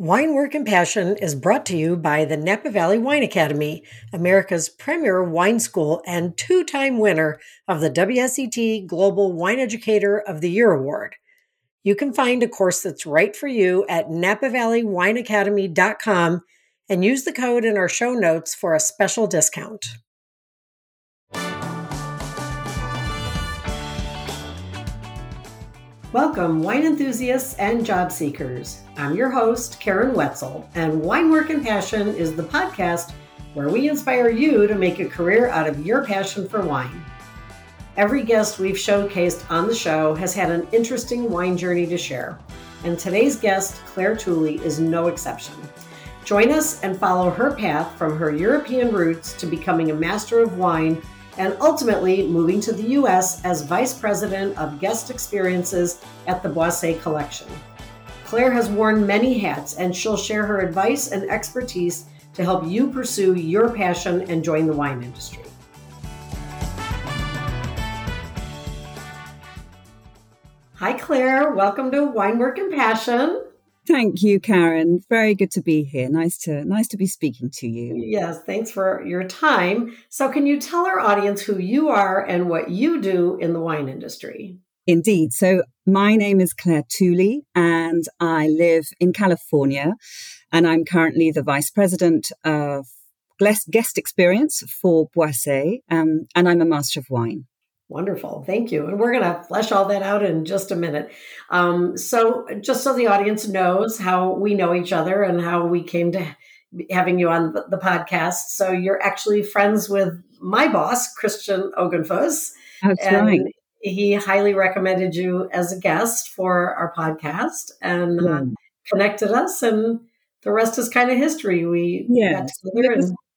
Wine Work and Passion is brought to you by the Napa Valley Wine Academy, America's premier wine school and two time winner of the WSET Global Wine Educator of the Year Award. You can find a course that's right for you at napavalleywineacademy.com and use the code in our show notes for a special discount. Welcome, wine enthusiasts and job seekers. I'm your host, Karen Wetzel, and Wine Work and Passion is the podcast where we inspire you to make a career out of your passion for wine. Every guest we've showcased on the show has had an interesting wine journey to share, and today's guest, Claire Tooley, is no exception. Join us and follow her path from her European roots to becoming a master of wine and ultimately moving to the U.S. as Vice President of Guest Experiences at the Boisset Collection. Claire has worn many hats, and she'll share her advice and expertise to help you pursue your passion and join the wine industry. Hi, Claire. Welcome to Wine Work and Passion. Thank you, Karen. Very good to be here. Nice to nice to be speaking to you. Yes, thanks for your time. So, can you tell our audience who you are and what you do in the wine industry? Indeed. So, my name is Claire Tooley, and I live in California, and I'm currently the vice president of guest experience for Boisset, um, and I'm a master of wine. Wonderful. Thank you. And we're going to flesh all that out in just a minute. Um, so, just so the audience knows how we know each other and how we came to having you on the, podcast. So, you're actually friends with my boss, Christian Oggenfuss. That's and right. He highly recommended you as a guest for our podcast and uh, connected us. And the rest is kind of history. We yeah.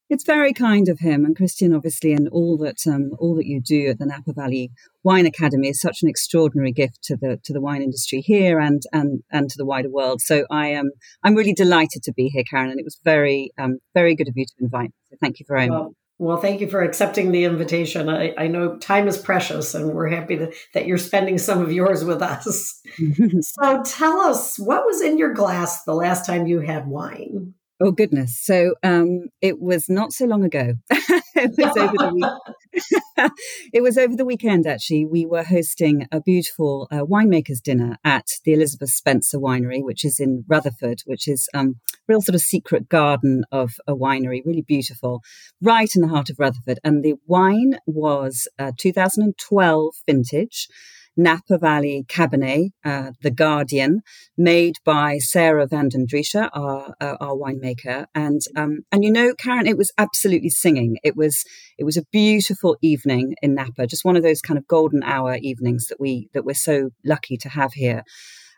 Got together and it's very kind of him and Christian, obviously, and all that um, all that you do at the Napa Valley Wine Academy is such an extraordinary gift to the to the wine industry here and and and to the wider world. So I am I'm really delighted to be here, Karen, and it was very um, very good of you to invite me. So thank you very well, much. Well, thank you for accepting the invitation. I, I know time is precious, and we're happy to, that you're spending some of yours with us. so tell us what was in your glass the last time you had wine. Oh goodness! So um, it was not so long ago. it was over the week- it was over the weekend. Actually, we were hosting a beautiful uh, winemakers dinner at the Elizabeth Spencer Winery, which is in Rutherford, which is um, real sort of secret garden of a winery, really beautiful, right in the heart of Rutherford. And the wine was uh, 2012 vintage. Napa Valley Cabernet, uh, The Guardian, made by Sarah Vandendriessche, our, uh, our winemaker. And, um, and you know, Karen, it was absolutely singing. It was, it was a beautiful evening in Napa, just one of those kind of golden hour evenings that we, that we're so lucky to have here.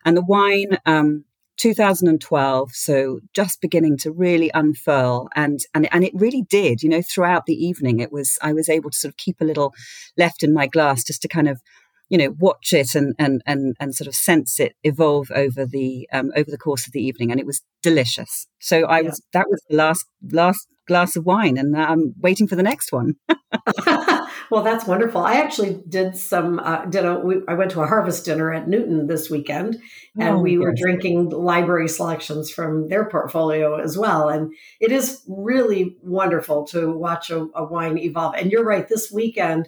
And the wine, um, 2012 so just beginning to really unfurl and and and it really did you know throughout the evening it was i was able to sort of keep a little left in my glass just to kind of you know watch it and and and and sort of sense it evolve over the um, over the course of the evening and it was delicious. So i yeah. was that was the last last glass of wine and i'm waiting for the next one. Well that's wonderful. I actually did some uh, did a we, i went to a harvest dinner at newton this weekend and oh, we were drinking library selections from their portfolio as well and it is really wonderful to watch a, a wine evolve. And you're right this weekend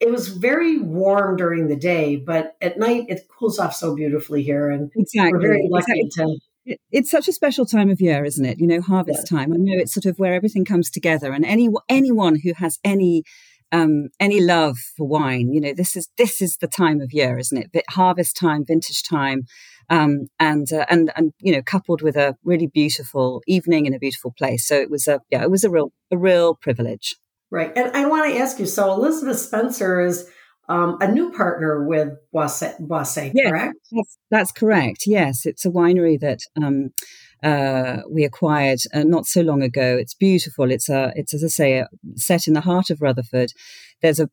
it was very warm during the day, but at night it cools off so beautifully here, and exactly. we're very lucky exactly. to. It's such a special time of year, isn't it? You know, harvest yeah. time. I know it's sort of where everything comes together, and any anyone who has any um, any love for wine, you know, this is this is the time of year, isn't it? Harvest time, vintage time, um, and uh, and and you know, coupled with a really beautiful evening in a beautiful place. So it was a yeah, it was a real a real privilege. Right. And I want to ask you so Elizabeth Spencer is um, a new partner with Boisset, Boisset yes, correct? That's, that's, correct. Yes. It's a winery that um, uh, we acquired uh, not so long ago. It's beautiful. It's, a, it's as I say, set in the heart of Rutherford. There's a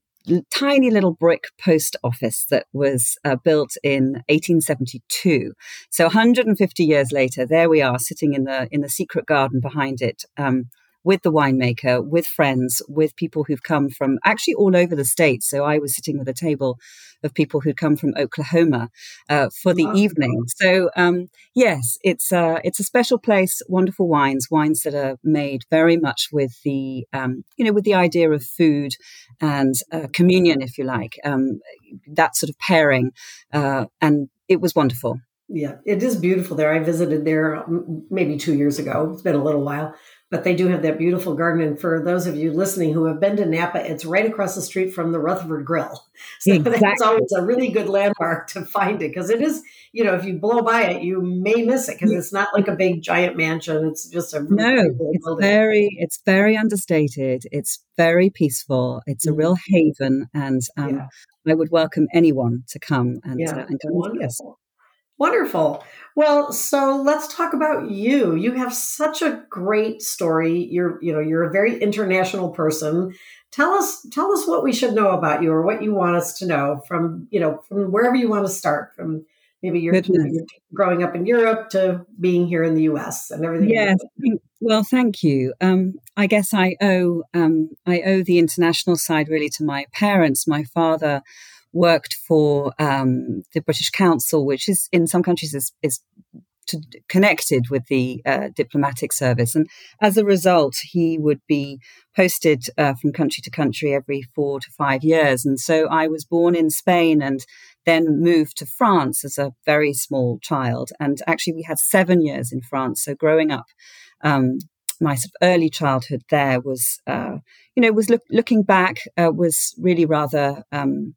tiny little brick post office that was uh, built in 1872. So 150 years later, there we are sitting in the in the secret garden behind it. Um, with the winemaker, with friends, with people who've come from actually all over the states. So I was sitting with a table of people who'd come from Oklahoma uh, for the wow. evening. So um, yes, it's a it's a special place. Wonderful wines, wines that are made very much with the um, you know with the idea of food and uh, communion, if you like, um, that sort of pairing, uh, and it was wonderful. Yeah, it is beautiful there. I visited there maybe two years ago. It's been a little while, but they do have that beautiful garden. And for those of you listening who have been to Napa, it's right across the street from the Rutherford Grill. So exactly. that's always a really good landmark to find it because it is, you know, if you blow by it, you may miss it because it's not like a big giant mansion. It's just a really no. It's building. very, it's very understated. It's very peaceful. It's a mm-hmm. real haven, and um, yeah. I would welcome anyone to come and, yeah. uh, and come and see us. Wonderful. Well, so let's talk about you. You have such a great story. You're, you know, you're a very international person. Tell us, tell us what we should know about you, or what you want us to know from, you know, from wherever you want to start. From maybe you're, you're growing up in Europe to being here in the U.S. and everything. Yes. Well, thank you. Um, I guess I owe um, I owe the international side really to my parents. My father worked for um, the British Council, which is in some countries is, is to, connected with the uh, diplomatic service. And as a result, he would be posted uh, from country to country every four to five years. And so I was born in Spain and then moved to France as a very small child. And actually, we had seven years in France. So growing up, um, my sort of early childhood there was, uh, you know, was look, looking back, uh, was really rather um,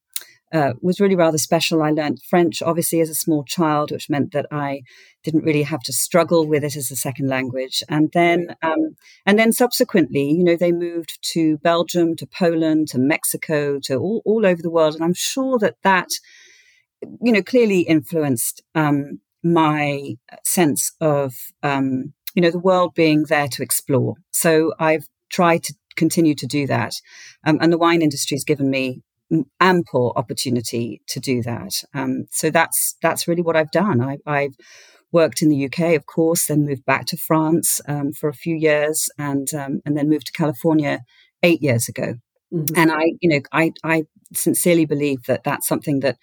uh, was really rather special. I learned French, obviously, as a small child, which meant that I didn't really have to struggle with it as a second language. And then, um, and then subsequently, you know, they moved to Belgium, to Poland, to Mexico, to all, all over the world. And I'm sure that that, you know, clearly influenced um, my sense of, um, you know, the world being there to explore. So I've tried to continue to do that. Um, and the wine industry has given me ample opportunity to do that. Um, so that's that's really what I've done. I, have worked in the UK, of course, then moved back to France um, for a few years, and um, and then moved to California eight years ago. Mm-hmm. And I, you know, I I sincerely believe that that's something that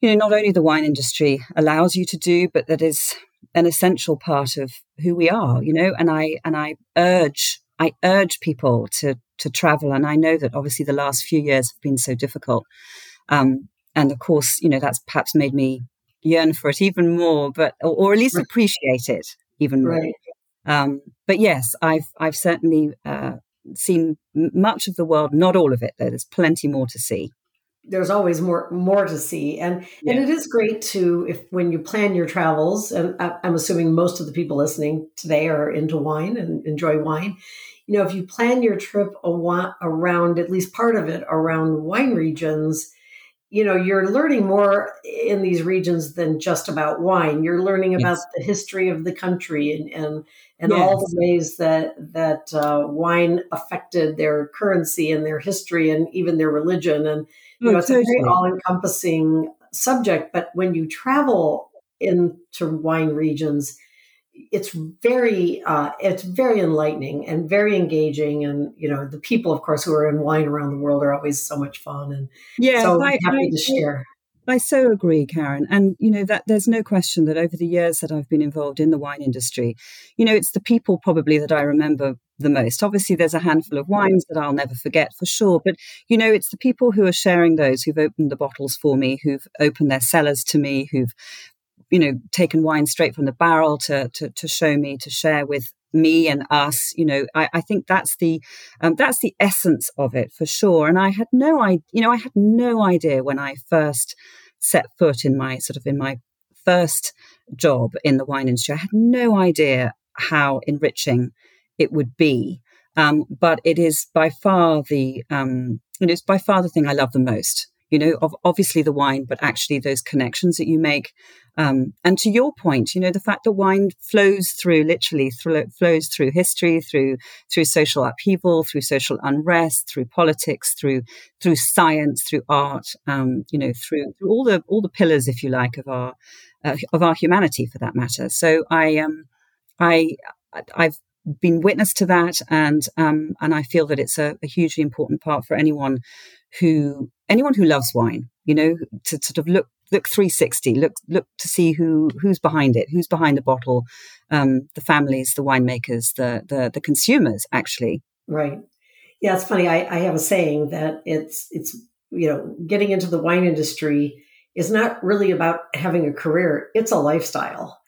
you know not only the wine industry allows you to do, but that is an essential part of who we are. You know, and I and I urge I urge people to to travel. And I know that obviously the last few years have been so difficult. Um, and of course, you know, that's perhaps made me yearn for it even more, but or, or at least right. appreciate it even more. Right. Um, but yes, I've I've certainly uh, seen much of the world, not all of it though. There's plenty more to see. There's always more more to see, and yeah. and it is great to if when you plan your travels. And I'm assuming most of the people listening today are into wine and enjoy wine you know, if you plan your trip around at least part of it around wine regions, you know, you're learning more in these regions than just about wine. You're learning about yes. the history of the country and and, and yes. all the ways that that uh, wine affected their currency and their history and even their religion. And you oh, know, it's totally. a very all-encompassing subject. But when you travel into wine regions, it's very uh, it's very enlightening and very engaging and you know the people of course who are in wine around the world are always so much fun and yeah so I, happy I, to share I so agree, Karen. And, you know, that there's no question that over the years that I've been involved in the wine industry, you know, it's the people probably that I remember the most. Obviously, there's a handful of wines that I'll never forget for sure. But, you know, it's the people who are sharing those, who've opened the bottles for me, who've opened their cellars to me, who've you know, taken wine straight from the barrel to, to, to show me, to share with me and us you know i, I think that's the um, that's the essence of it for sure. And i had no idea you know i had no idea when i first set foot in my sort of in my first job in the wine industry. I had no idea how enriching it would be. Um, but it is by far the um, you know, it's by far the thing i love the most you know, of obviously the wine, but actually those connections that you make. Um, and to your point, you know, the fact that wine flows through, literally flows through history, through through social upheaval, through social unrest, through politics, through through science, through art, um, you know, through, through all the all the pillars, if you like, of our uh, of our humanity, for that matter. So I um I I've been witness to that, and um, and I feel that it's a, a, hugely important part for anyone who anyone who loves wine. You know, to sort of look look 360, look look to see who who's behind it, who's behind the bottle, um, the families, the winemakers, the the the consumers, actually. Right. Yeah, it's funny. I, I have a saying that it's it's you know getting into the wine industry is not really about having a career; it's a lifestyle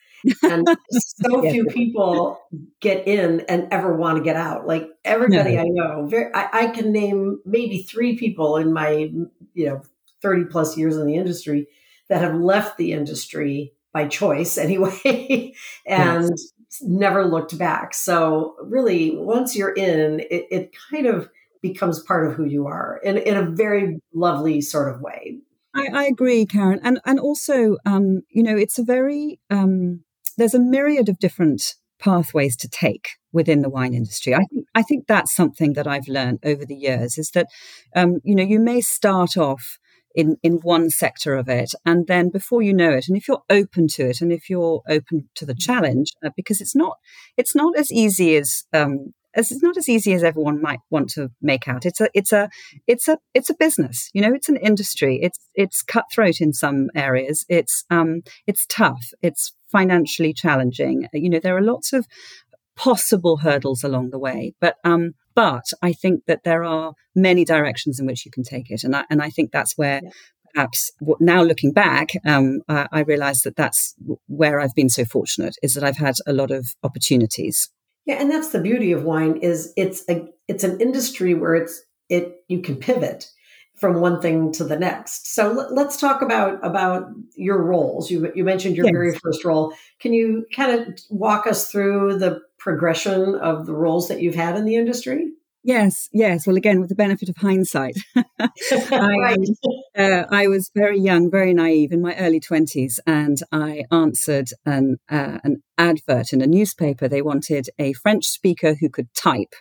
and so few people get in and ever want to get out. Like everybody no. I know, very, I, I, can name maybe three people in my you know thirty plus years in the industry that have left the industry by choice anyway, and yes. never looked back. So really, once you're in, it, it kind of becomes part of who you are in, in a very lovely sort of way. I, I, agree, Karen, and and also, um, you know, it's a very um, there's a myriad of different pathways to take within the wine industry. I think I think that's something that I've learned over the years is that um, you know you may start off in in one sector of it, and then before you know it, and if you're open to it, and if you're open to the challenge, uh, because it's not it's not as easy as um, it's not as easy as everyone might want to make out. It's a it's a it's a it's a business. You know, it's an industry. It's it's cutthroat in some areas. It's um it's tough. It's financially challenging. You know, there are lots of possible hurdles along the way, but um but I think that there are many directions in which you can take it, and I and I think that's where. Yeah perhaps now looking back, um, I, I realize that that's where I've been so fortunate is that I've had a lot of opportunities. Yeah, and that's the beauty of wine is it's a it's an industry where it's it you can pivot from one thing to the next. So let, us talk about about your roles. You you mentioned your yes. very first role. Can you kind of walk us through the progression of the roles that you've had in the industry? Yes, yes. Well, again, with the benefit of hindsight, I, uh, I, was very young, very naive in my early twenties, and I answered an uh, an advert in a newspaper. They wanted a French speaker who could type.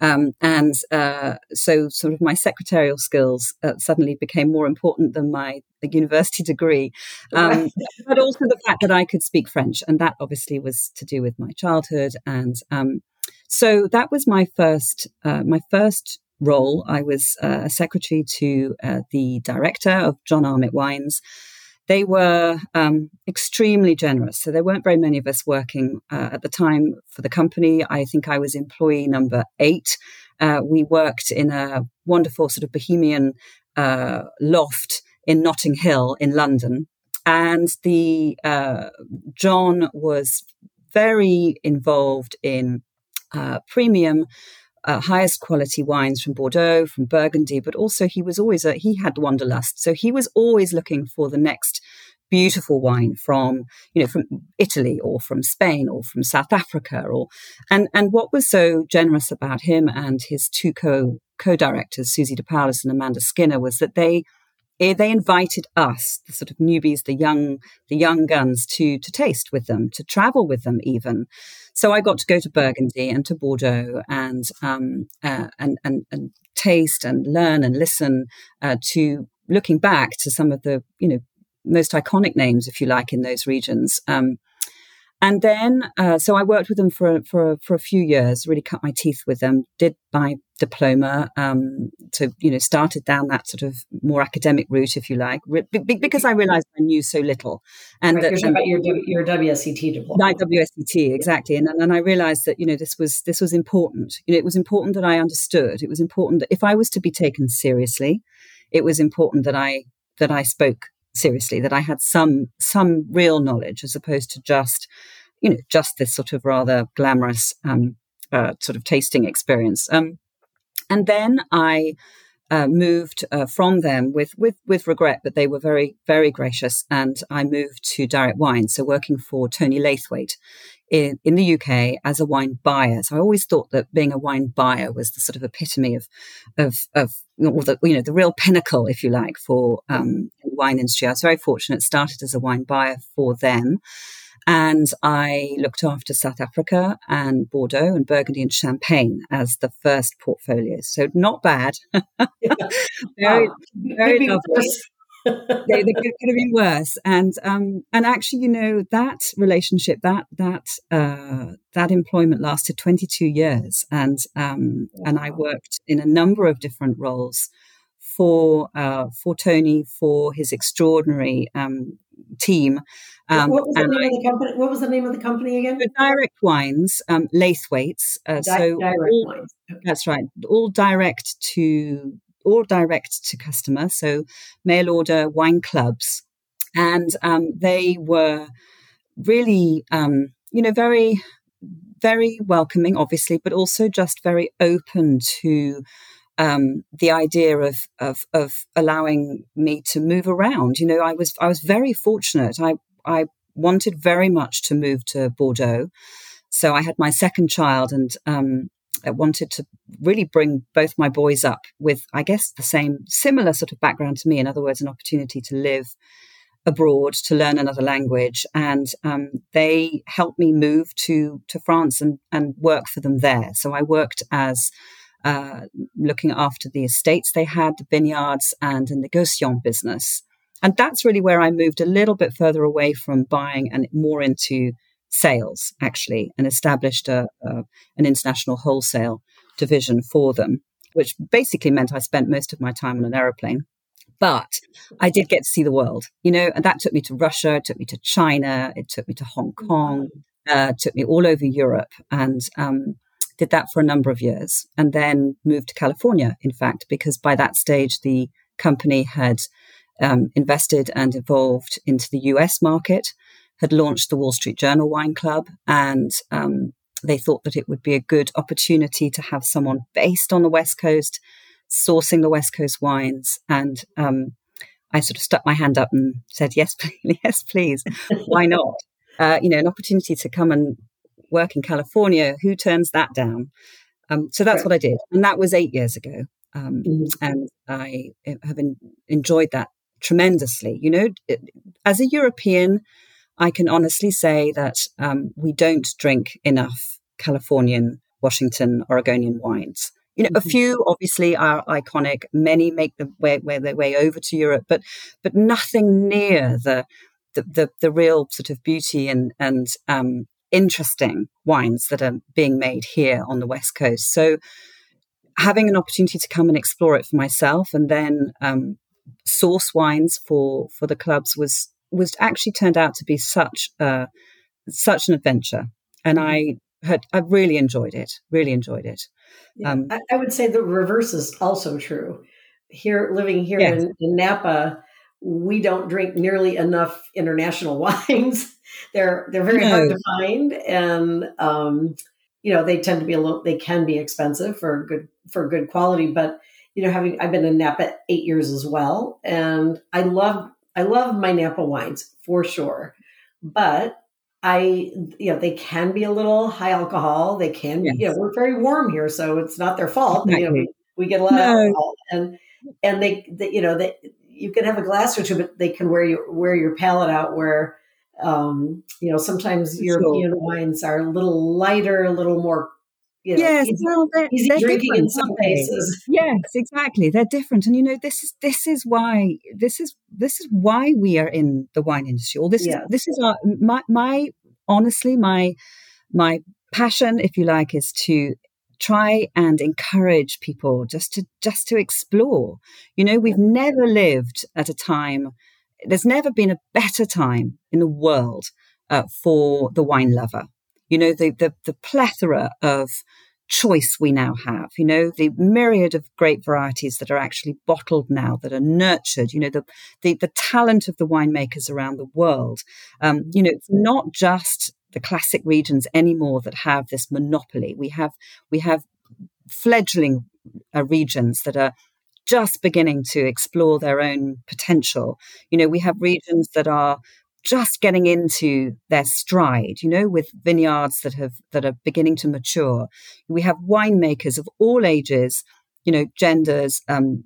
Um, and uh, so, sort of, my secretarial skills uh, suddenly became more important than my university degree, um, but also the fact that I could speak French, and that obviously was to do with my childhood and um, so that was my first uh, my first role. I was uh, a secretary to uh, the director of John Armit Wines. They were um, extremely generous. So there weren't very many of us working uh, at the time for the company. I think I was employee number eight. Uh, we worked in a wonderful sort of bohemian uh, loft in Notting Hill in London. And the John was very involved in uh, premium, uh, highest quality wines from Bordeaux, from Burgundy, but also he was always a, he had wanderlust, so he was always looking for the next beautiful wine from you know from Italy or from Spain or from South Africa or and and what was so generous about him and his two co co-directors Susie de Paulus and Amanda Skinner was that they they invited us, the sort of newbies, the young, the young guns, to to taste with them, to travel with them, even. So I got to go to Burgundy and to Bordeaux and um, uh, and and and taste and learn and listen uh, to looking back to some of the you know most iconic names, if you like, in those regions. Um, and then, uh, so I worked with them for for for a few years. Really cut my teeth with them. Did my diploma. Um, so you know, started down that sort of more academic route, if you like, because I realised I knew so little. And right, that, and, your your WSET diploma. My WSET exactly, and and I realised that you know this was this was important. You know, it was important that I understood. It was important that if I was to be taken seriously, it was important that I that I spoke seriously, that I had some some real knowledge as opposed to just, you know, just this sort of rather glamorous um, uh, sort of tasting experience. Um, and then I uh, moved uh, from them with, with with regret, but they were very very gracious, and I moved to Direct Wine, so working for Tony Laithwaite in, in the UK as a wine buyer. So I always thought that being a wine buyer was the sort of epitome of of of or the you know the real pinnacle, if you like, for um, wine industry. I was very fortunate. Started as a wine buyer for them. And I looked after South Africa and Bordeaux and Burgundy and Champagne as the first portfolios. So not bad. very, very lovely. They, they could have been worse. And um, and actually, you know, that relationship, that that uh, that employment lasted 22 years, and um, wow. and I worked in a number of different roles for uh, for Tony for his extraordinary um, team. Um, what, was the name I, of the company? what was the name of the company again? Direct Wines, um, Laithwaites. Uh, Di- so all, wines. Okay. that's right, all direct to all direct to customer. So mail order wine clubs, and um, they were really, um, you know, very very welcoming, obviously, but also just very open to um, the idea of, of, of allowing me to move around. You know, I was I was very fortunate. I I wanted very much to move to Bordeaux, so I had my second child, and um, I wanted to really bring both my boys up with, I guess, the same similar sort of background to me. In other words, an opportunity to live abroad to learn another language and um, they helped me move to to France and and work for them there so I worked as uh, looking after the estates they had, the vineyards, and a negociant business. And that's really where I moved a little bit further away from buying and more into sales, actually, and established a, a, an international wholesale division for them, which basically meant I spent most of my time on an aeroplane. But I did get to see the world, you know, and that took me to Russia, it took me to China, it took me to Hong Kong, uh, took me all over Europe. And um, did that for a number of years and then moved to California, in fact, because by that stage the company had um, invested and evolved into the US market, had launched the Wall Street Journal Wine Club, and um, they thought that it would be a good opportunity to have someone based on the West Coast sourcing the West Coast wines. And um, I sort of stuck my hand up and said, yes, please, yes, please. Why not? Uh, you know, an opportunity to come and work in California. Who turns that down? Um, so that's what I did. And that was eight years ago. Um, mm-hmm. And I have enjoyed that tremendously. You know, as a European, I can honestly say that um, we don't drink enough Californian, Washington, Oregonian wines. You know, mm-hmm. a few obviously are iconic. Many make the way, way their way over to Europe, but but nothing near the the, the, the real sort of beauty and and um, interesting wines that are being made here on the West Coast. So having an opportunity to come and explore it for myself and then um, source wines for for the clubs was was actually turned out to be such a such an adventure and mm-hmm. i had i really enjoyed it really enjoyed it yeah, um, I, I, would say the reverse is also true here living here yes. in, in napa we don't drink nearly enough international wines they're they're very no. hard to find, and um, you know they tend to be a little. They can be expensive for good for good quality, but you know, having I've been in Napa eight years as well, and I love I love my Napa wines for sure, but I, you know, they can be a little high alcohol. They can, yes. you know, we're very warm here, so it's not their fault. Exactly. You know, we, get a lot no. of alcohol, and and they, they, you know, they you can have a glass or two, but they can wear you wear your palate out. Where um, you know, sometimes European sure. wines are a little lighter, a little more you know, yes, easy, well, they're, easy they're drinking in some places. Yes, exactly. They're different, and you know, this is this is why this is this is why we are in the wine industry. Or this yes. is this is our my my honestly my my passion, if you like, is to try and encourage people just to just to explore. You know, we've never lived at a time there's never been a better time in the world uh, for the wine lover. You know, the, the, the plethora of choice we now have, you know, the myriad of great varieties that are actually bottled now, that are nurtured, you know, the, the, the talent of the winemakers around the world. Um, you know, it's not just the classic regions anymore that have this monopoly. We have, we have fledgling uh, regions that are just beginning to explore their own potential. You know, we have regions that are just getting into their stride, you know, with vineyards that have that are beginning to mature. We have winemakers of all ages, you know, genders, um,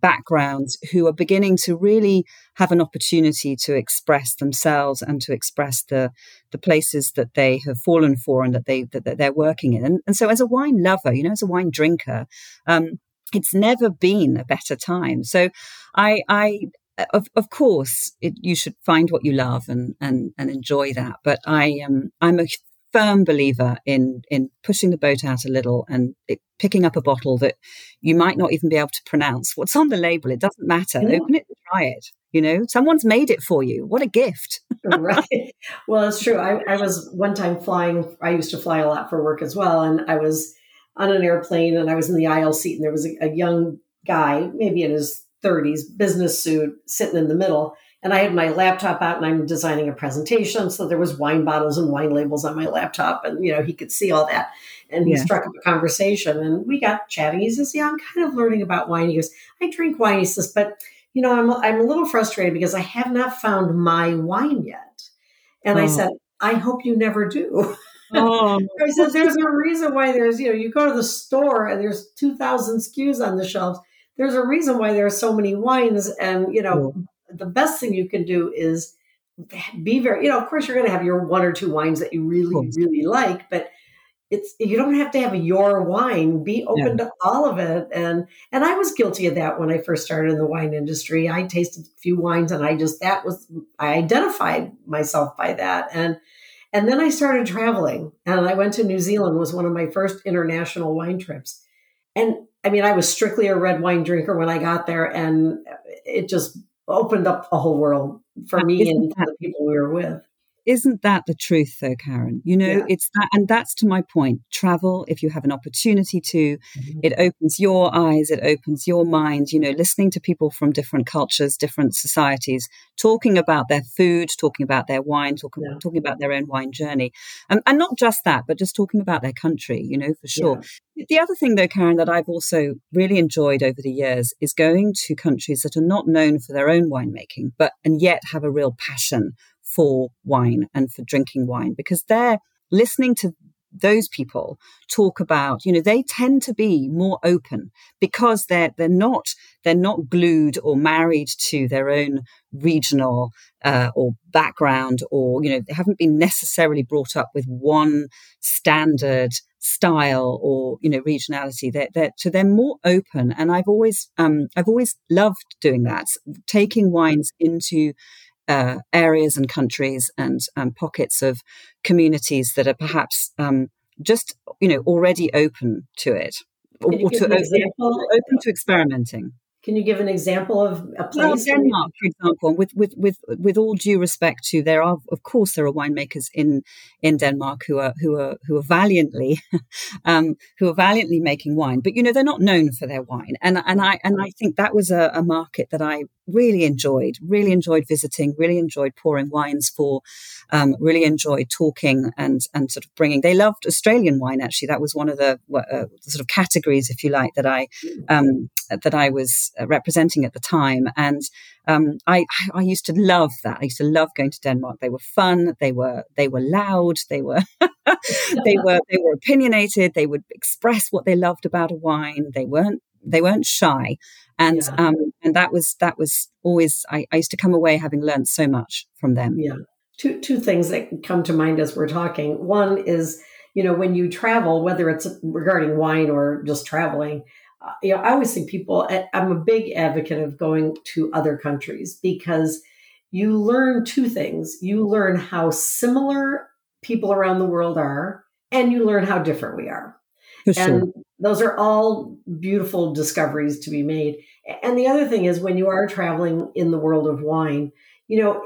backgrounds who are beginning to really have an opportunity to express themselves and to express the the places that they have fallen for and that they that, that they're working in. And, and, so, as a wine lover, you know, as a wine drinker, um, it's never been a better time. So I, I of of course, it, you should find what you love and and and enjoy that. But I am um, I'm a firm believer in in pushing the boat out a little and it, picking up a bottle that you might not even be able to pronounce what's on the label. It doesn't matter. Yeah. Open it and try it. You know, someone's made it for you. What a gift! right. Well, it's true. I, I was one time flying. I used to fly a lot for work as well, and I was on an airplane and I was in the aisle seat, and there was a, a young guy, maybe in his 30s, business suit, sitting in the middle and I had my laptop out and I'm designing a presentation. So there was wine bottles and wine labels on my laptop and, you know, he could see all that. And he yeah. struck up a conversation and we got chatting. He says, yeah, I'm kind of learning about wine. He goes, I drink wine. He says, but, you know, I'm, I'm a little frustrated because I have not found my wine yet. And oh. I said, I hope you never do. Oh. I said, there's a reason why there's, you know, you go to the store and there's 2,000 SKUs on the shelves. There's a reason why there are so many wines. And, you know, the best thing you can do is be very, you know, of course you're going to have your one or two wines that you really, really like, but it's you don't have to have your wine be open yeah. to all of it and and i was guilty of that when i first started in the wine industry i tasted a few wines and i just that was i identified myself by that and and then i started traveling and i went to new zealand was one of my first international wine trips and i mean i was strictly a red wine drinker when i got there and it just opened up a whole world for me and that, the people we were with. Isn't that the truth, though, Karen? You know, yeah. it's that, and that's to my point. Travel, if you have an opportunity to, mm-hmm. it opens your eyes, it opens your mind. You know, listening to people from different cultures, different societies, talking about their food, talking about their wine, talking, yeah. talking about their own wine journey. And, and not just that, but just talking about their country, you know, for sure. Yeah. The other thing, though, Karen, that I've also really enjoyed over the years is going to countries that are not known for their own winemaking, but and yet have a real passion for wine and for drinking wine because they're listening to those people talk about you know they tend to be more open because they're they're not they're not glued or married to their own regional uh, or background or you know they haven't been necessarily brought up with one standard style or you know regionality. They're, they're so they're more open and i've always um i've always loved doing that taking wines into uh, areas and countries and um, pockets of communities that are perhaps um, just you know already open to it or, or to open, open to experimenting can you give an example of a place? Well, Denmark, for example, with, with, with, with all due respect to, there are, of course, there are winemakers in, in Denmark who are, who are, who are valiantly, um, who are valiantly making wine, but, you know, they're not known for their wine. And, and I, and I think that was a, a market that I really enjoyed, really enjoyed visiting, really enjoyed pouring wines for, um, really enjoyed talking and, and sort of bringing, they loved Australian wine, actually. That was one of the uh, sort of categories, if you like, that I, um, that I was uh, representing at the time. And um, I, I used to love that. I used to love going to Denmark. They were fun. They were they were loud. They were they were they were opinionated. They would express what they loved about a wine. They weren't they weren't shy, and yeah. um, and that was that was always. I, I used to come away having learned so much from them. Yeah, two two things that come to mind as we're talking. One is you know when you travel, whether it's regarding wine or just traveling you know, I always think people, I'm a big advocate of going to other countries because you learn two things. You learn how similar people around the world are, and you learn how different we are. For and sure. those are all beautiful discoveries to be made. And the other thing is when you are traveling in the world of wine, you know,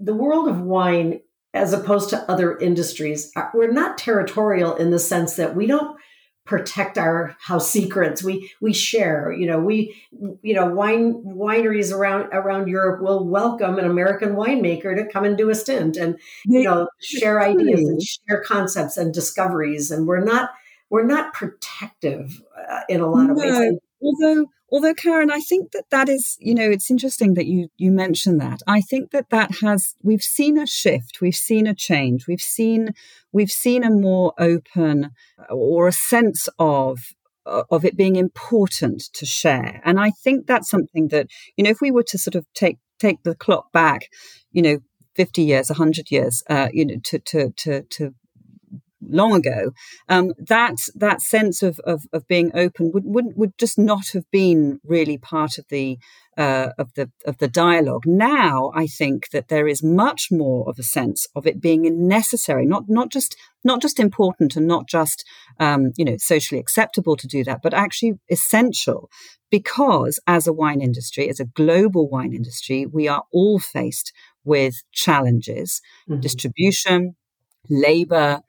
the world of wine, as opposed to other industries, uh, we're not territorial in the sense that we don't protect our house secrets. We we share. You know, we you know wine wineries around around Europe will welcome an American winemaker to come and do a stint and you know share ideas and share concepts and discoveries. And we're not we're not protective uh, in a lot of no, ways. Although although karen i think that that is you know it's interesting that you you mention that i think that that has we've seen a shift we've seen a change we've seen we've seen a more open or a sense of of it being important to share and i think that's something that you know if we were to sort of take take the clock back you know 50 years 100 years uh, you know to to to to long ago, um, that that sense of, of, of being open would, would would just not have been really part of the uh, of the of the dialogue. Now, I think that there is much more of a sense of it being necessary, not not just not just important and not just um, you know socially acceptable to do that, but actually essential because as a wine industry, as a global wine industry, we are all faced with challenges, mm-hmm. distribution, labor,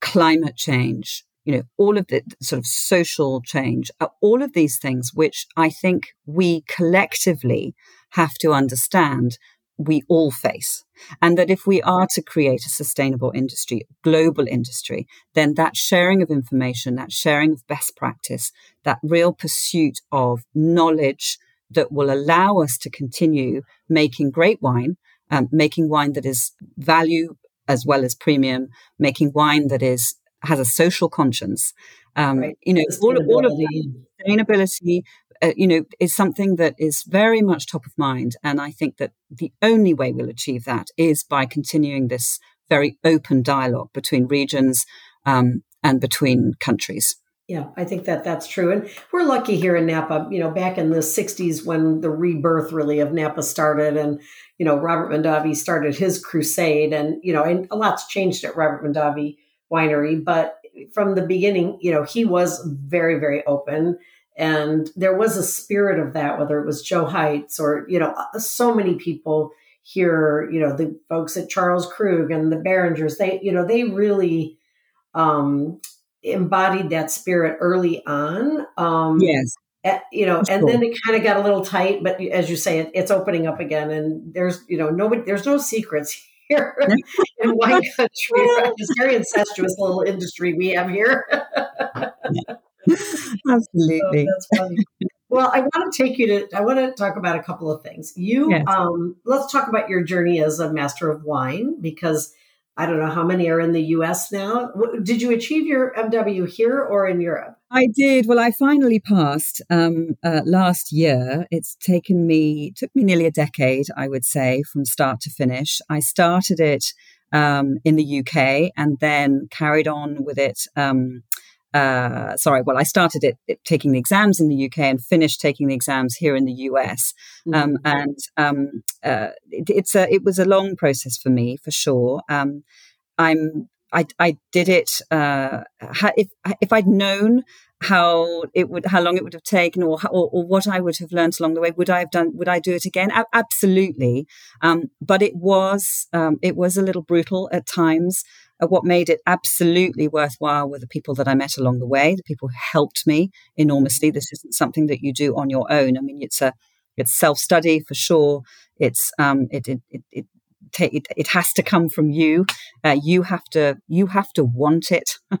climate change, you know, all of the sort of social change, all of these things, which I think we collectively have to understand we all face. And that if we are to create a sustainable industry, global industry, then that sharing of information, that sharing of best practice, that real pursuit of knowledge that will allow us to continue making great wine, um, making wine that is value as well as premium, making wine that is has a social conscience. Um, right. You know, all, all of the sustainability, uh, you know, is something that is very much top of mind. And I think that the only way we'll achieve that is by continuing this very open dialogue between regions um, and between countries. Yeah, I think that that's true. And we're lucky here in Napa, you know, back in the 60s when the rebirth really of Napa started and, you know, Robert Mondavi started his crusade and, you know, and a lot's changed at Robert Mondavi winery, but from the beginning, you know, he was very, very open. And there was a spirit of that, whether it was Joe Heitz or, you know, uh, so many people here, you know, the folks at Charles Krug and the Beringers, they, you know, they really um, embodied that spirit early on. Um, yes. At, you know, That's and cool. then it kind of got a little tight, but as you say, it, it's opening up again. And there's, you know, nobody, there's no secrets here in wine country. It's very incestuous little industry we have here. Absolutely. So well, I want to take you to. I want to talk about a couple of things. You, yes. um, let's talk about your journey as a master of wine because I don't know how many are in the US now. Did you achieve your MW here or in Europe? I did. Well, I finally passed um, uh, last year. It's taken me took me nearly a decade, I would say, from start to finish. I started it um, in the UK and then carried on with it. Um, uh, sorry, well, I started it, it, taking the exams in the UK and finished taking the exams here in the US. Mm-hmm. Um, and um, uh, it, it's a, it was a long process for me, for sure. Um, I'm I, I did it. Uh, if if I'd known how it would, how long it would have taken, or, or, or what I would have learned along the way, would I have done? Would I do it again? A- absolutely. Um, but it was um, it was a little brutal at times. Uh, what made it absolutely worthwhile were the people that I met along the way, the people who helped me enormously. This isn't something that you do on your own. I mean, it's a it's self study for sure. It's um, it, it, it, take it, it has to come from you. Uh, you have to you have to want it.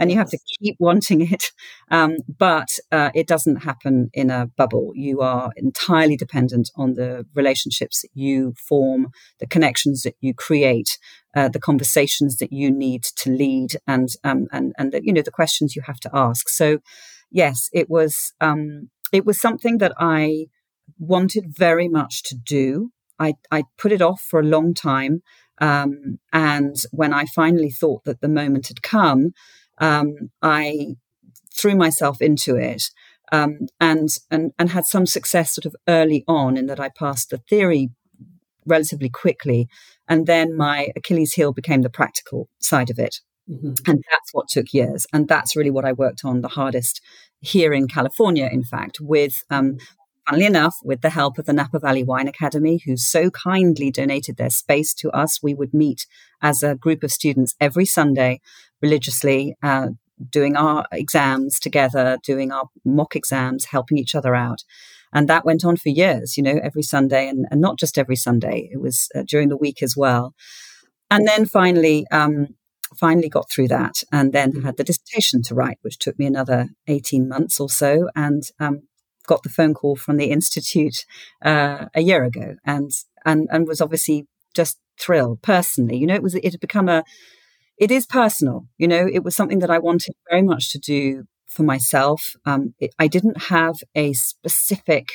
And you have to keep wanting it. Um, but uh, it doesn't happen in a bubble. You are entirely dependent on the relationships that you form the connections that you create uh, the conversations that you need to lead and um, and and the, you know the questions you have to ask. So yes it was um, it was something that i wanted very much to do I, I put it off for a long time. Um, and when I finally thought that the moment had come, um, I threw myself into it um, and, and, and had some success sort of early on in that I passed the theory relatively quickly. And then my Achilles heel became the practical side of it. Mm-hmm. And that's what took years. And that's really what I worked on the hardest here in California, in fact, with um, funnily enough, with the help of the Napa Valley Wine Academy, who so kindly donated their space to us, we would meet as a group of students every Sunday religiously, uh, doing our exams together, doing our mock exams, helping each other out. And that went on for years, you know, every Sunday, and, and not just every Sunday, it was uh, during the week as well. And then finally, um, finally got through that and then had the dissertation to write, which took me another 18 months or so. And um, got the phone call from the institute uh, a year ago, and and and was obviously just thrilled personally. You know, it was it had become a it is personal. You know, it was something that I wanted very much to do for myself. Um, it, I didn't have a specific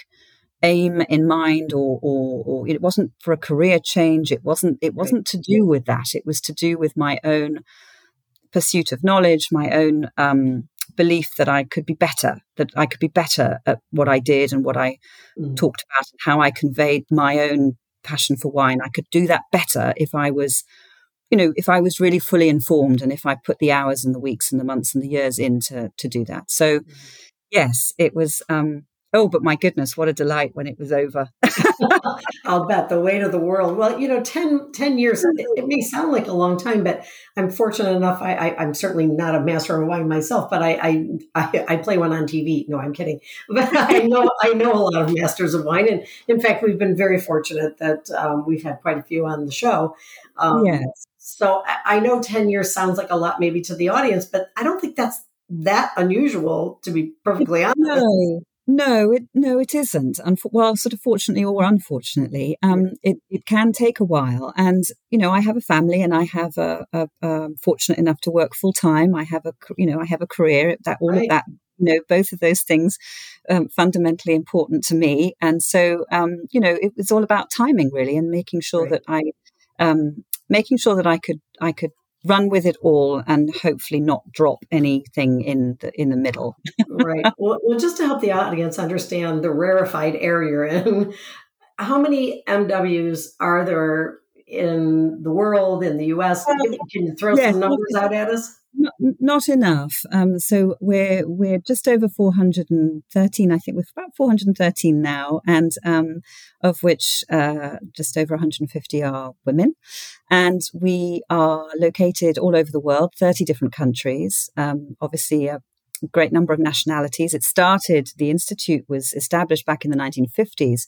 aim in mind or, or, or it wasn't for a career change it wasn't it wasn't to do with that it was to do with my own pursuit of knowledge, my own um, belief that I could be better, that I could be better at what I did and what I mm. talked about, and how I conveyed my own passion for wine. I could do that better if I was, you know, if I was really fully informed and if I put the hours and the weeks and the months and the years in to, to do that. So, mm. yes, it was. Um, Oh, but my goodness, what a delight when it was over. I'll bet the weight of the world. Well, you know, 10, 10 years, it, may sound like a long time, but I'm fortunate enough. I, am certainly not a master of wine myself, but I, I, I, I, play one on TV. No, I'm kidding. But I know, I know a lot of masters of wine. And in fact, we've been very fortunate that um, we've had quite a few on the show. Um, yes. So I know 10 years sounds like a lot maybe to the audience, but I don't think that's that unusual to be perfectly honest. No, no, it no, it isn't. Unf- well, sort of fortunately or unfortunately, um, it it can take a while. And you know, I have a family, and I have a, a, a fortunate enough to work full time. I have a you know, I have a career. That all right. of that, you know, both of those things, um, fundamentally important to me. And so, um, you know, it was all about timing really, and making sure right. that I, um, making sure that I could I could run with it all and hopefully not drop anything in the in the middle. right. Well, well, just to help the audience understand the rarefied air you're in, how many MWs are there in the world, in the US? Can you throw yes, some numbers out at us? Not, not enough. Um, so we're we're just over 413. I think we're about 413 now, and um, of which uh, just over 150 are women. And we are located all over the world, 30 different countries. Um, obviously, a great number of nationalities. It started, the Institute was established back in the 1950s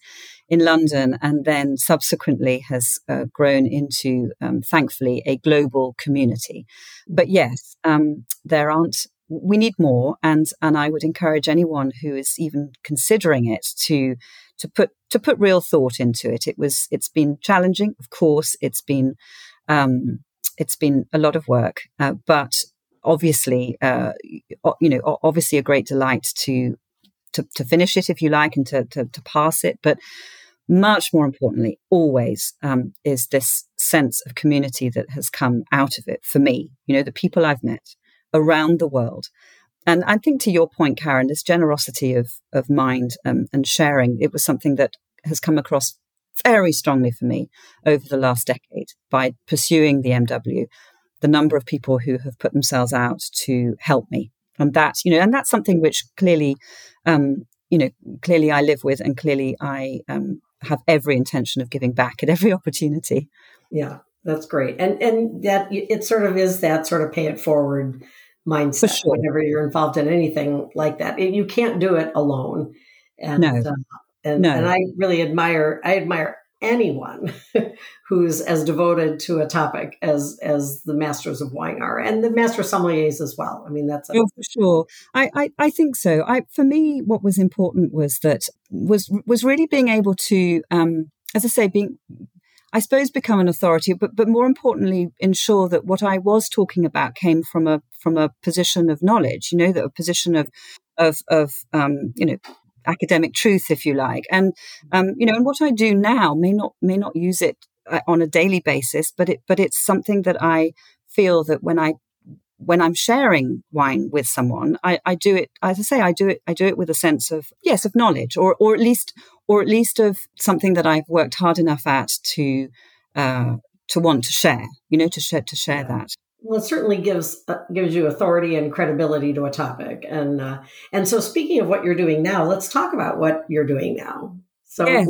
in London and then subsequently has uh, grown into, um, thankfully, a global community. But yes, um, there aren't. We need more, and and I would encourage anyone who is even considering it to to put to put real thought into it. It was it's been challenging, of course. It's been um, it's been a lot of work, uh, but obviously, uh, you know, obviously a great delight to, to, to finish it, if you like, and to, to, to pass it. But much more importantly, always um, is this sense of community that has come out of it for me. You know, the people I've met around the world. And I think to your point, Karen, this generosity of, of mind um, and sharing, it was something that has come across very strongly for me over the last decade by pursuing the MW, the number of people who have put themselves out to help me. And that, you know, and that's something which clearly, um, you know, clearly I live with and clearly I um, have every intention of giving back at every opportunity. Yeah, that's great. And, and that it sort of is that sort of pay it forward mindset sure. whenever you're involved in anything like that. You can't do it alone. And, no. Uh, and, no. and I really admire, I admire anyone who's as devoted to a topic as as the masters of wine are and the master sommeliers as well i mean that's a- oh for sure I, I i think so i for me what was important was that was was really being able to um as i say being I suppose become an authority, but but more importantly, ensure that what I was talking about came from a from a position of knowledge. You know, that a position of of of um, you know academic truth, if you like. And um, you know, and what I do now may not may not use it uh, on a daily basis, but it but it's something that I feel that when I when I'm sharing wine with someone, I, I do it as I say, I do it I do it with a sense of yes of knowledge, or or at least or at least of something that I've worked hard enough at to uh, to want to share. You know, to share to share that well, it certainly gives uh, gives you authority and credibility to a topic, and uh, and so speaking of what you're doing now, let's talk about what you're doing now. So, yes,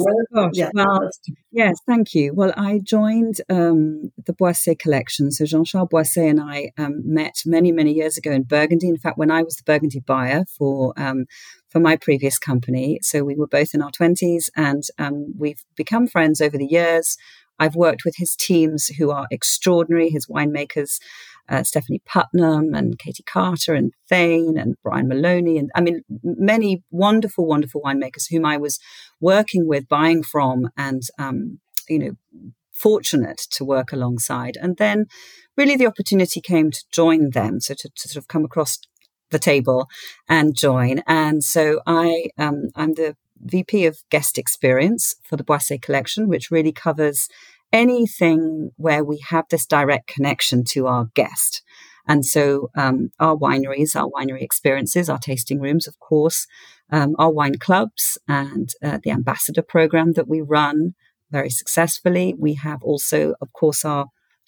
yeah, well, yes, thank you. Well, I joined um, the Boisset collection. So Jean Charles Boisset and I um, met many, many years ago in Burgundy. In fact, when I was the Burgundy buyer for um, for my previous company, so we were both in our twenties, and um, we've become friends over the years. I've worked with his teams who are extraordinary, his winemakers, uh, Stephanie Putnam and Katie Carter and Thane and Brian Maloney. And I mean, many wonderful, wonderful winemakers whom I was working with, buying from, and, um, you know, fortunate to work alongside. And then really the opportunity came to join them. So to, to sort of come across the table and join. And so I, um, I'm the VP of Guest Experience for the Boisset Collection, which really covers anything where we have this direct connection to our guest. And so um, our wineries, our winery experiences, our tasting rooms, of course, um, our wine clubs, and uh, the ambassador program that we run very successfully. We have also, of course, our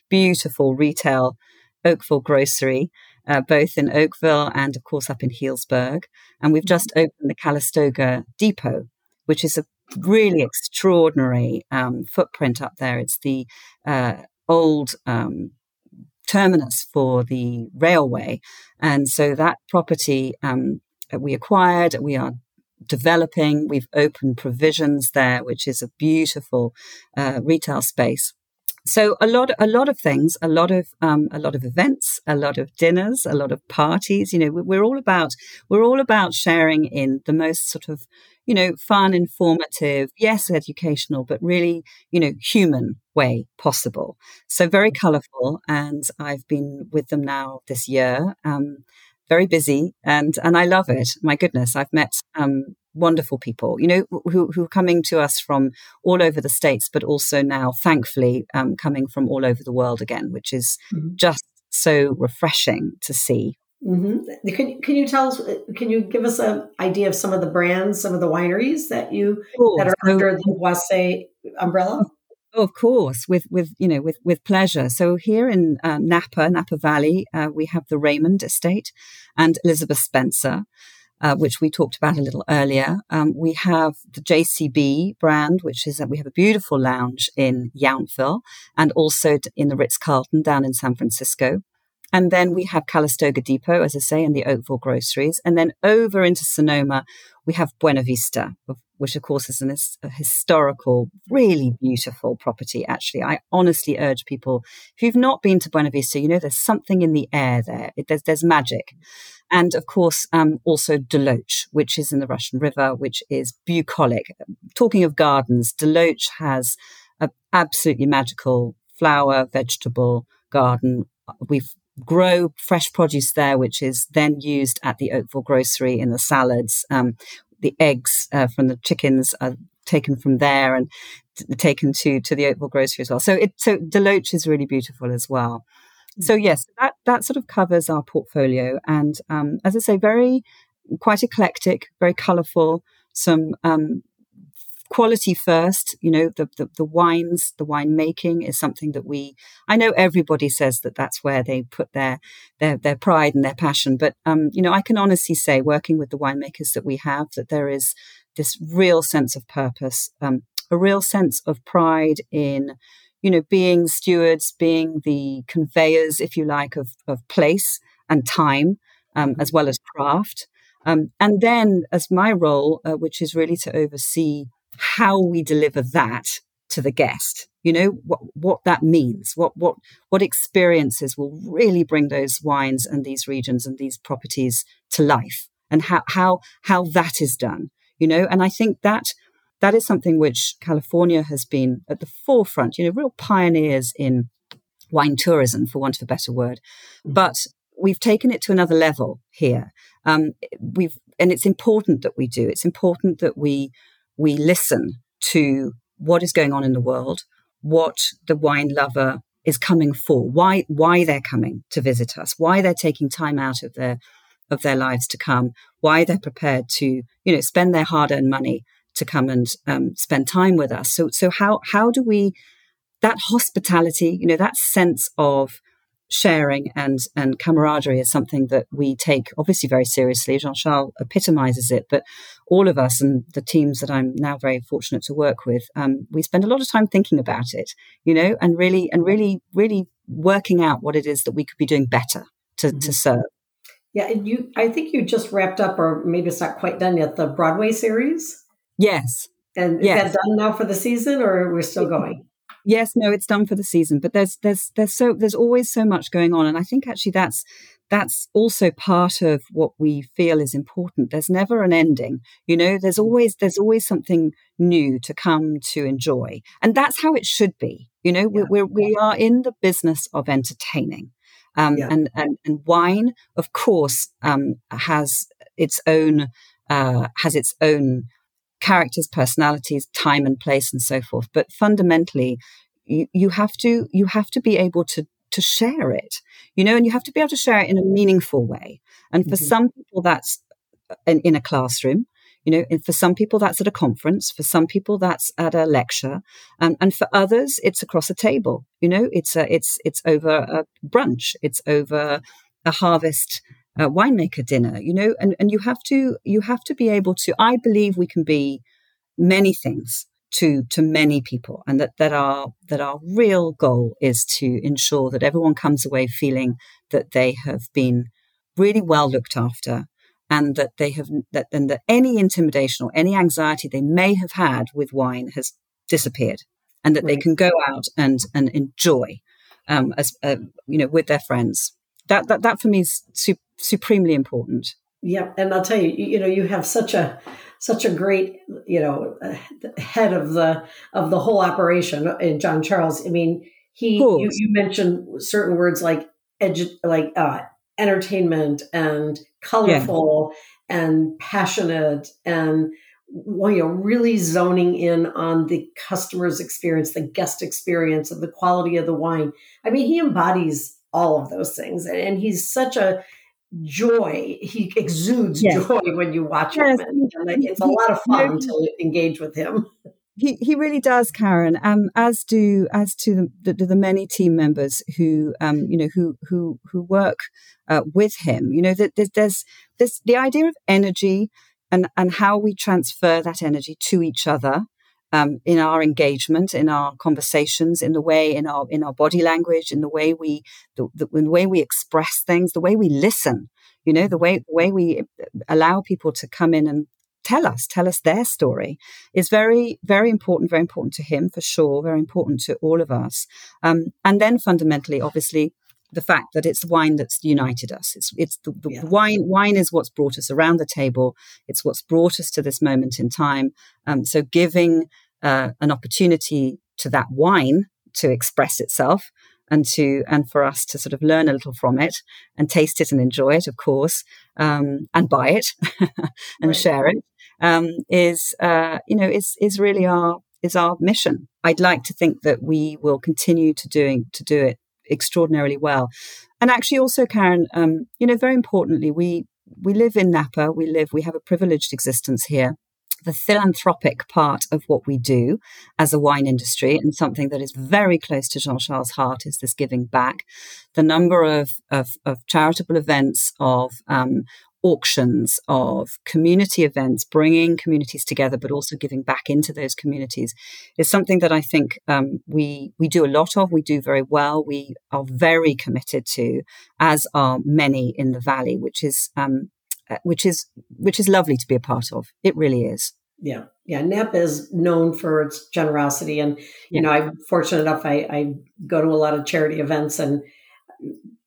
beautiful retail Oakville grocery, uh, both in Oakville and, of course, up in Healdsburg. And we've just opened the Calistoga Depot, which is a really extraordinary um, footprint up there. It's the uh, old um, terminus for the railway. And so that property um, we acquired, we are developing. We've opened provisions there, which is a beautiful uh, retail space. So a lot, a lot of things, a lot of, um, a lot of events, a lot of dinners, a lot of parties. You know, we're all about, we're all about sharing in the most sort of, you know, fun, informative, yes, educational, but really, you know, human way possible. So very colorful. And I've been with them now this year. Um, very busy and and I love it. My goodness, I've met um, wonderful people, you know, who, who are coming to us from all over the states, but also now, thankfully, um, coming from all over the world again, which is mm-hmm. just so refreshing to see. Mm-hmm. Can can you tell us? Uh, can you give us an idea of some of the brands, some of the wineries that you cool. that are so, under the Boisset umbrella? Oh, of course, with with you know with with pleasure. So here in uh, Napa, Napa Valley, uh, we have the Raymond Estate and Elizabeth Spencer uh, which we talked about a little earlier. Um, we have the JCB brand, which is that we have a beautiful lounge in Yountville and also in the Ritz Carlton down in San Francisco. And then we have Calistoga Depot, as I say, and the Oakville groceries. And then over into Sonoma, we have Buena Vista, which of course is an, a historical, really beautiful property. Actually, I honestly urge people, you've not been to Buena Vista, you know, there's something in the air there. It, there's, there's magic. And of course, um, also Deloach, which is in the Russian River, which is bucolic. Talking of gardens, Deloach has an absolutely magical flower, vegetable garden. We've grow fresh produce there, which is then used at the Oakville grocery in the salads. Um, the eggs uh, from the chickens are taken from there and t- taken to to the Oakville grocery as well. So it so Deloach is really beautiful as well. So yes, that that sort of covers our portfolio, and um, as I say, very quite eclectic, very colourful. Some um, quality first. You know, the, the, the wines, the wine making is something that we. I know everybody says that that's where they put their their their pride and their passion, but um, you know, I can honestly say, working with the winemakers that we have, that there is this real sense of purpose, um, a real sense of pride in you know, being stewards, being the conveyors, if you like, of, of place and time, um, as well as craft. Um, and then, as my role, uh, which is really to oversee how we deliver that to the guest, you know, what, what that means, what, what, what experiences will really bring those wines and these regions and these properties to life and how, how, how that is done, you know, and I think that that is something which California has been at the forefront, you know, real pioneers in wine tourism, for want of a better word. Mm-hmm. But we've taken it to another level here. Um, we've, and it's important that we do. It's important that we we listen to what is going on in the world, what the wine lover is coming for, why why they're coming to visit us, why they're taking time out of their of their lives to come, why they're prepared to you know spend their hard earned money to come and um, spend time with us. So, so how how do we that hospitality, you know, that sense of sharing and and camaraderie is something that we take obviously very seriously. Jean Charles epitomizes it, but all of us and the teams that I'm now very fortunate to work with, um, we spend a lot of time thinking about it, you know, and really and really really working out what it is that we could be doing better to, mm-hmm. to serve. Yeah, and you I think you just wrapped up, or maybe it's not quite done yet, the Broadway series. Yes. And is yes. that done now for the season or we're still going? Yes, no, it's done for the season, but there's there's there's so there's always so much going on and I think actually that's that's also part of what we feel is important. There's never an ending. You know, there's mm. always there's always something new to come to enjoy. And that's how it should be. You know, yeah. we're, we are in the business of entertaining. Um, yeah. and, and, and wine, of course, um, has its own, uh, has its own characters, personalities, time and place, and so forth. But fundamentally, you, you have to you have to be able to to share it, you know, and you have to be able to share it in a meaningful way. And for mm-hmm. some people, that's uh, in, in a classroom. You know, and for some people, that's at a conference. For some people, that's at a lecture, um, and for others, it's across a table. You know, it's a, it's it's over a brunch. It's over a harvest uh, winemaker dinner. You know, and and you have to you have to be able to. I believe we can be many things to to many people and that that our that our real goal is to ensure that everyone comes away feeling that they have been really well looked after and that they have that and that any intimidation or any anxiety they may have had with wine has disappeared and that right. they can go out and and enjoy um, as uh, you know with their friends that that that for me is su- supremely important. Yeah and i'll tell you you know you have such a such a great you know head of the of the whole operation in john charles. I mean he you, you, mentioned certain words like edu- like uh, entertainment and colorful yeah. and passionate and you know really zoning in on the customer's experience the guest experience and the quality of the wine. I mean he embodies all of those things and he's such a joy he exudes yes. joy when you watch yes. him and, it's a lot of fun to engage with him he he really does, Karen. Um, as do as to the, the, the many team members who um, you know who who who work uh, with him. You know that there's, there's there's the idea of energy and and how we transfer that energy to each other. Um, in our engagement, in our conversations, in the way in our in our body language, in the way we the, the, the way we express things, the way we listen, you know, the way the way we allow people to come in and tell us, tell us their story is very, very important, very important to him for sure, very important to all of us. Um, and then fundamentally, obviously, the fact that it's wine that's united us. It's it's the, the yeah. wine. Wine is what's brought us around the table. It's what's brought us to this moment in time. Um, so giving uh, an opportunity to that wine to express itself and to and for us to sort of learn a little from it and taste it and enjoy it, of course, um, and buy it and right. share it um, is uh, you know is is really our is our mission. I'd like to think that we will continue to doing to do it extraordinarily well, and actually also, Karen, um, you know, very importantly, we we live in Napa. We live we have a privileged existence here the philanthropic part of what we do as a wine industry and something that is very close to Jean Charles' heart is this giving back. The number of, of, of charitable events, of um, auctions, of community events, bringing communities together, but also giving back into those communities is something that I think um, we we do a lot of. We do very well. We are very committed to, as are many in the valley, which is um, uh, which is which is lovely to be a part of. It really is. Yeah, yeah. Napa is known for its generosity, and you yeah. know, I'm fortunate enough. I, I go to a lot of charity events, and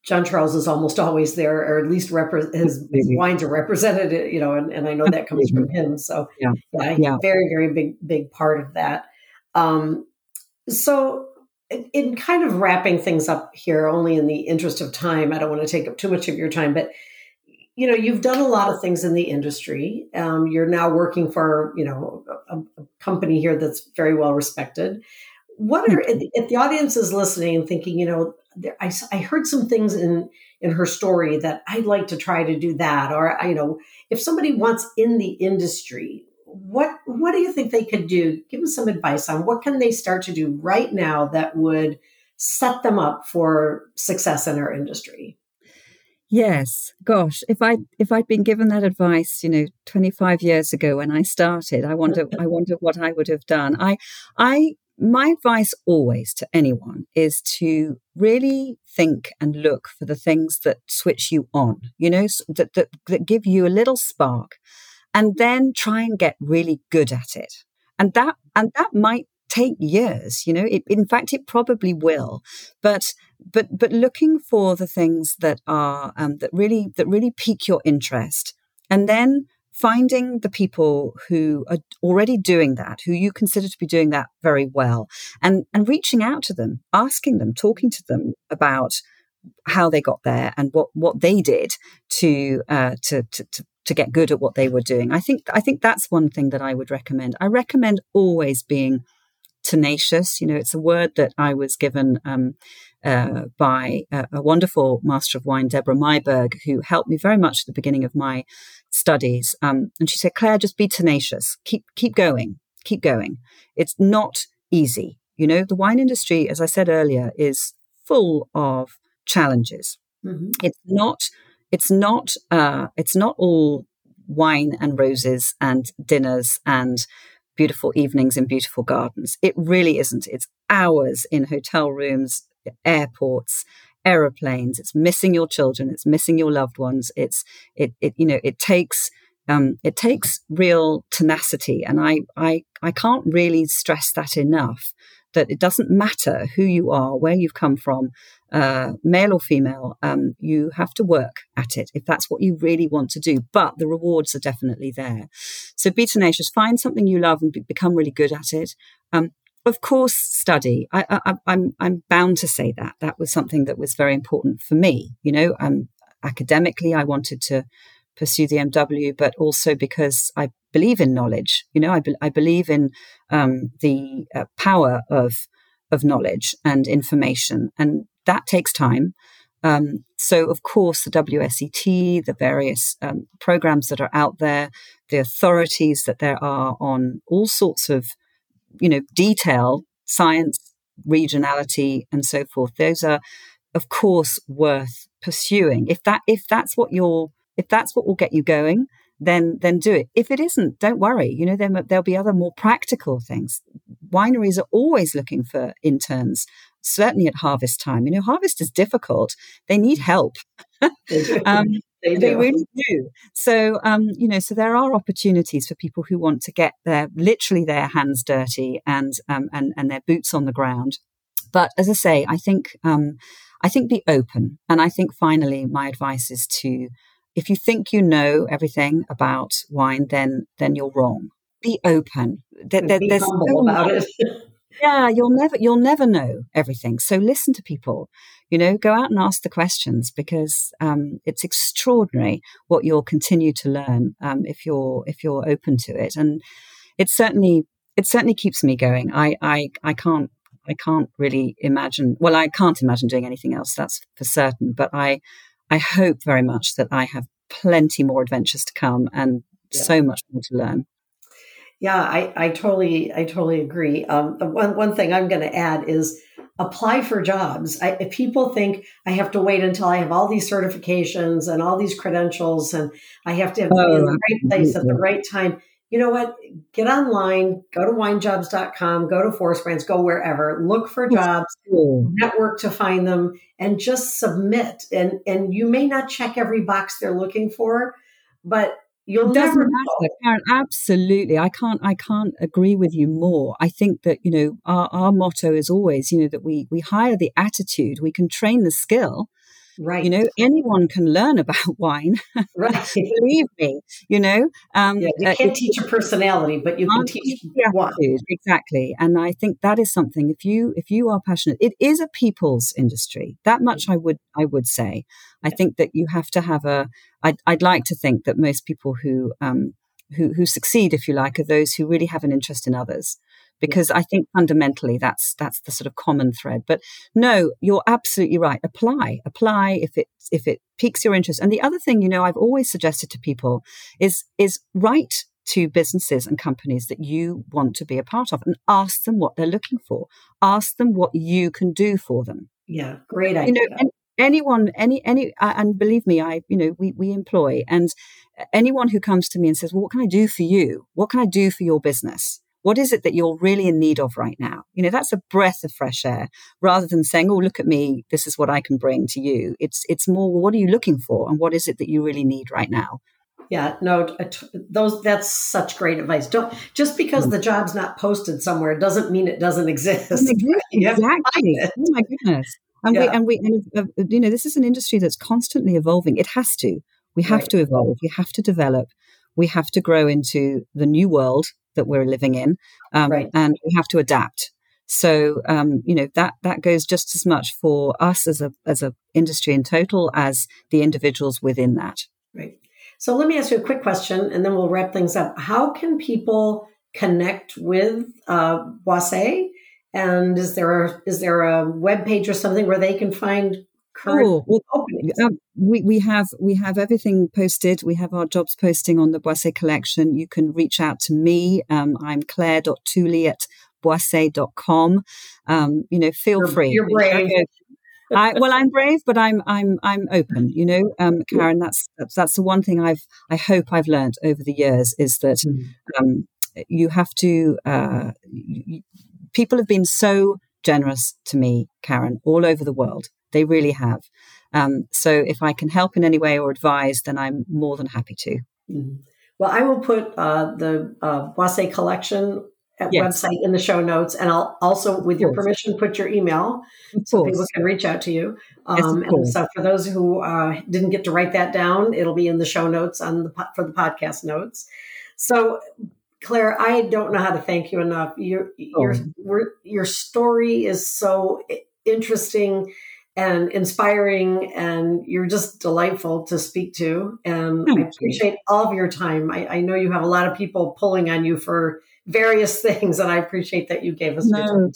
John Charles is almost always there, or at least repre- his, his, wines are represented. You know, and, and I know that comes from him. So yeah, yeah, yeah. very very big big part of that. Um, so in, in kind of wrapping things up here, only in the interest of time, I don't want to take up too much of your time, but you know you've done a lot of things in the industry um, you're now working for you know a, a, company here that's very well respected what are if the audience is listening and thinking you know there, I, I heard some things in in her story that i'd like to try to do that or you know if somebody wants in the industry what what do you think they could do? Give them some advice on what can they start to do right now that would set them up for success in our industry? Yes, gosh, if I if I'd been given that advice, you know, 25 years ago when I started, I wonder I wonder what I would have done. I I my advice always to anyone is to really think and look for the things that switch you on, you know, that that, that give you a little spark and then try and get really good at it. And that and that might take years you know it, in fact it probably will but but but looking for the things that are um, that really that really pique your interest and then finding the people who are already doing that who you consider to be doing that very well and and reaching out to them asking them talking to them about how they got there and what what they did to uh, to, to, to to get good at what they were doing. I think I think that's one thing that I would recommend. I recommend always being tenacious. You know, it's a word that I was given um, uh, by a, a, wonderful master of wine, Deborah Meiburg, who helped me very much at the beginning of my studies. Um, and she said, Claire, just be tenacious. Keep, keep going. Keep going. It's not easy. You know, the wine industry, as I said earlier, is full of challenges. Mm-hmm. It's not, it's not, uh, it's not all wine and roses and dinners and beautiful evenings in beautiful gardens. It really isn't. It's hours in hotel rooms, airports, aeroplanes. It's missing your children. It's missing your loved ones. It's it it you know it takes um, it takes real tenacity, and I I I can't really stress that enough. That it doesn't matter who you are, where you've come from, uh, male or female, um, you have to work at it if that's what you really want to do. But the rewards are definitely there. So be tenacious, find something you love and be- become really good at it. Um, of course, study. I, am I'm, I'm bound to say that that was something that was very important for me. You know, um, academically, I wanted to pursue the MW, but also because I believe in knowledge. You know, I, be, I believe in um, the uh, power of of knowledge and information, and that takes time. Um, so, of course, the WSET, the various um, programs that are out there, the authorities that there are on all sorts of you know, detail, science, regionality, and so forth. Those are, of course, worth pursuing. If that if that's what you're if that's what will get you going, then then do it. If it isn't, don't worry. You know, there, there'll be other more practical things. Wineries are always looking for interns, certainly at harvest time. You know, harvest is difficult. They need help. um, they, they really do. So, um, you know, so there are opportunities for people who want to get their literally their hands dirty and um, and and their boots on the ground. But as I say, I think um, I think be open, and I think finally, my advice is to if you think you know everything about wine, then then you're wrong. Be open. There, there, be there's humble about it. yeah, you'll never you'll never know everything. So listen to people you know go out and ask the questions because um, it's extraordinary what you'll continue to learn um, if you're if you're open to it and it certainly it certainly keeps me going i i i can't i can't really imagine well i can't imagine doing anything else that's for certain but i i hope very much that i have plenty more adventures to come and yeah. so much more to learn yeah i i totally i totally agree um, one one thing i'm going to add is apply for jobs. I, if people think I have to wait until I have all these certifications and all these credentials and I have to oh, be in the right place at the right time, you know what? Get online, go to winejobs.com, go to Forest Brands, go wherever, look for jobs, network to find them, and just submit. And and you may not check every box they're looking for, but You'll it doesn't matter, Karen. Absolutely, I can't. I can't agree with you more. I think that you know our, our motto is always, you know, that we we hire the attitude, we can train the skill, Right. You know, anyone can learn about wine. Right. Believe me, you know. Um, yeah, you uh, can't uh, teach a personality, but you can teach attitude. Exactly. And I think that is something if you if you are passionate, it is a people's industry. That much I would I would say. I think that you have to have a I'd, I'd like to think that most people who um, who, who succeed, if you like, are those who really have an interest in others because I think fundamentally that's that's the sort of common thread. But no, you're absolutely right. Apply, apply if it if it piques your interest. And the other thing, you know, I've always suggested to people is is write to businesses and companies that you want to be a part of and ask them what they're looking for. Ask them what you can do for them. Yeah, great idea. You know, anyone any any uh, and believe me i you know we we employ and anyone who comes to me and says well what can i do for you what can i do for your business what is it that you're really in need of right now? You know, that's a breath of fresh air rather than saying, oh, look at me. This is what I can bring to you. It's, it's more, well, what are you looking for? And what is it that you really need right now? Yeah, no, those that's such great advice. Don't just because mm. the job's not posted somewhere doesn't mean it doesn't exist. Exactly. Oh my goodness. And yeah. we and we and, uh, you know this is an industry that's constantly evolving. It has to. We have right. to evolve. We have to develop. We have to grow into the new world that we're living in, um, right. and we have to adapt. So um, you know that that goes just as much for us as a as a industry in total as the individuals within that. Right. So let me ask you a quick question, and then we'll wrap things up. How can people connect with uh, Boisset And is there a, is there a web page or something where they can find current oh, well, openings? Um, we, we have we have everything posted. We have our jobs posting on the Boisset collection. You can reach out to me. Um, I'm claire.tooley at boisset.com. Um, you know, feel you're, free. You're brave. I, well, I'm brave, but I'm I'm I'm open. You know, um, Karen. That's, that's, that's the one thing I've I hope I've learned over the years is that mm. um, you have to. Uh, you, people have been so generous to me, Karen, all over the world. They really have. Um, so if I can help in any way or advise, then I'm more than happy to. Mm. Well, I will put uh, the uh, Boisset collection yes. website in the show notes, and I'll also, with your permission, put your email so people can reach out to you. Um, yes, and so, for those who uh, didn't get to write that down, it'll be in the show notes on the for the podcast notes. So, Claire, I don't know how to thank you enough. Your oh. your your story is so interesting and inspiring and you're just delightful to speak to. And Thank i appreciate you. all of your time. I, I, know you have a lot of people pulling on you for various things, and I appreciate that you gave us no,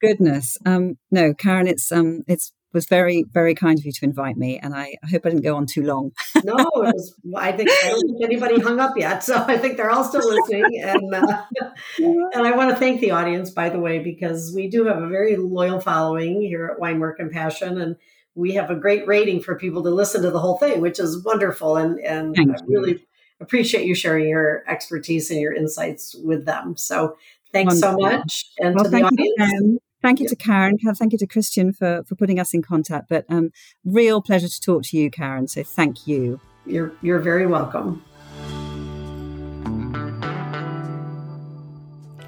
Goodness, um, no, Karen, it's um, it's was very very kind of you to invite me, and I, I hope I didn't go on too long. no, was, I think I don't think anybody hung up yet, so I think they're all still listening, and uh, and I want to thank the audience, by the way, because we do have a very loyal following here at Wine Work and Passion, and we have a great rating for people to listen to the whole thing, which is wonderful, and and I really appreciate you sharing your expertise and your insights with them. So thanks Wonderful. so much. And well, to the audience. You, thank you yeah. to Karen. Thank you to Christian for, for putting us in contact. But um, real pleasure to talk to you, Karen. So thank you. You're, you're very welcome.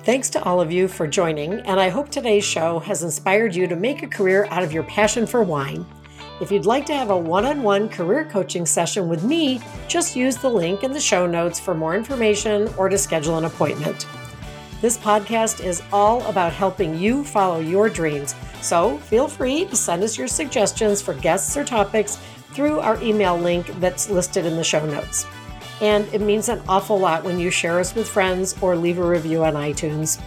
Thanks to all of you for joining, and I hope today's show has inspired you to make a career out of your passion for wine. If you'd like to have a one on one career coaching session with me, just use the link in the show notes for more information or to schedule an appointment. This podcast is all about helping you follow your dreams, so feel free to send us your suggestions for guests or topics through our email link that's listed in the show notes. And it means an awful lot when you share us with friends or leave a review on iTunes.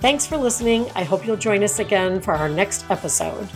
Thanks for listening. I hope you'll join us again for our next episode.